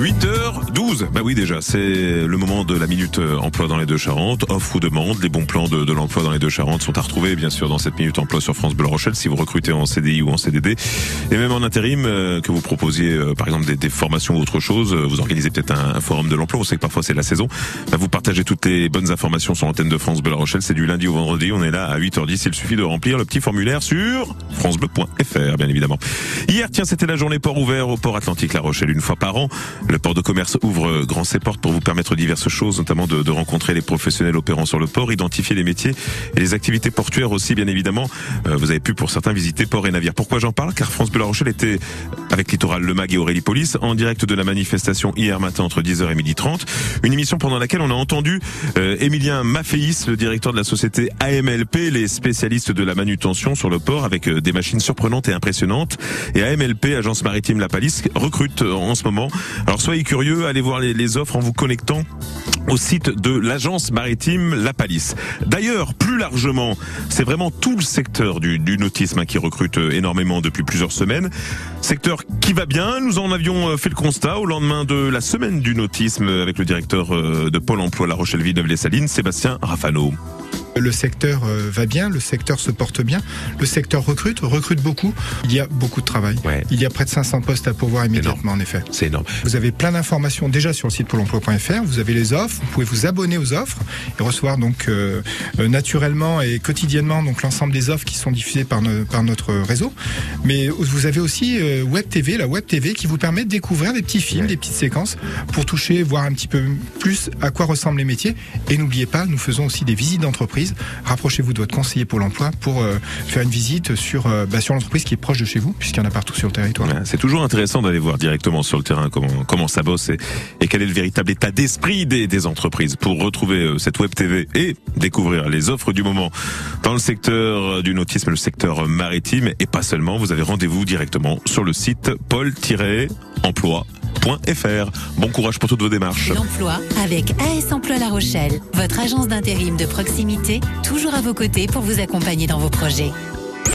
8h12. Bah oui, déjà, c'est le moment de la minute euh, emploi dans les deux Charentes. Offre ou demande, les bons plans de, de l'emploi dans les deux Charentes sont à retrouver, bien sûr, dans cette minute emploi sur France Bleu Rochelle si vous recrutez en CDI ou en CDD. Et même en intérim, euh, que vous proposiez, euh, par exemple, des, des, formations ou autre chose, vous organisez peut-être un, un, forum de l'emploi. On sait que parfois c'est la saison. Bah, vous partagez toutes les bonnes informations sur l'antenne de France Bleu Rochelle. C'est du lundi au vendredi. On est là à 8h10. Il suffit de remplir le petit formulaire sur francebleu.fr, bien évidemment. Hier, tiens, c'était la journée port ouvert au port Atlantique La Rochelle une fois par an. Le port de commerce ouvre grand ses portes pour vous permettre diverses choses, notamment de, de, rencontrer les professionnels opérant sur le port, identifier les métiers et les activités portuaires aussi, bien évidemment. Euh, vous avez pu pour certains visiter port et navire. Pourquoi j'en parle? Car France Bleu La Rochelle était avec Littoral Le Mag et Aurélie Police en direct de la manifestation hier matin entre 10h et 12h30. Une émission pendant laquelle on a entendu euh, Émilien Mafféis, le directeur de la société AMLP, les spécialistes de la manutention sur le port avec euh, des machines surprenantes et impressionnantes. Et AMLP, Agence Maritime La Palisse, recrute en ce moment. Soyez curieux, allez voir les, offres en vous connectant au site de l'agence maritime La Palisse. D'ailleurs, plus largement, c'est vraiment tout le secteur du, nautisme qui recrute énormément depuis plusieurs semaines. Secteur qui va bien, nous en avions fait le constat au lendemain de la semaine du nautisme avec le directeur de Pôle emploi La Rochelle-Villeneuve-les-Salines, Sébastien Rafano. Le secteur va bien, le secteur se porte bien, le secteur recrute, recrute beaucoup. Il y a beaucoup de travail. Ouais. Il y a près de 500 postes à pourvoir immédiatement, en effet. C'est énorme. Vous avez plein d'informations déjà sur le site pôle emploi.fr. Vous avez les offres. Vous pouvez vous abonner aux offres et recevoir donc euh, naturellement et quotidiennement donc l'ensemble des offres qui sont diffusées par, no par notre réseau. Mais vous avez aussi euh, Web TV, la Web TV qui vous permet de découvrir des petits films, ouais. des petites séquences pour toucher, voir un petit peu plus à quoi ressemblent les métiers. Et n'oubliez pas, nous faisons aussi des visites d'entreprise rapprochez-vous de votre conseiller Pôle emploi pour euh, faire une visite sur, euh, bah, sur l'entreprise qui est proche de chez vous, puisqu'il y en a partout sur le territoire. C'est toujours intéressant d'aller voir directement sur le terrain comment, comment ça bosse et, quel est le véritable état d'esprit des, des, entreprises pour retrouver euh, cette web TV et découvrir les offres du moment dans le secteur du nautisme, le secteur maritime et pas seulement. Vous avez rendez-vous directement sur le site pôle-emploi fr. Bon courage pour toutes vos démarches. L'emploi avec AS Emploi La Rochelle, votre agence d'intérim de proximité, toujours à vos côtés pour vous accompagner dans vos projets.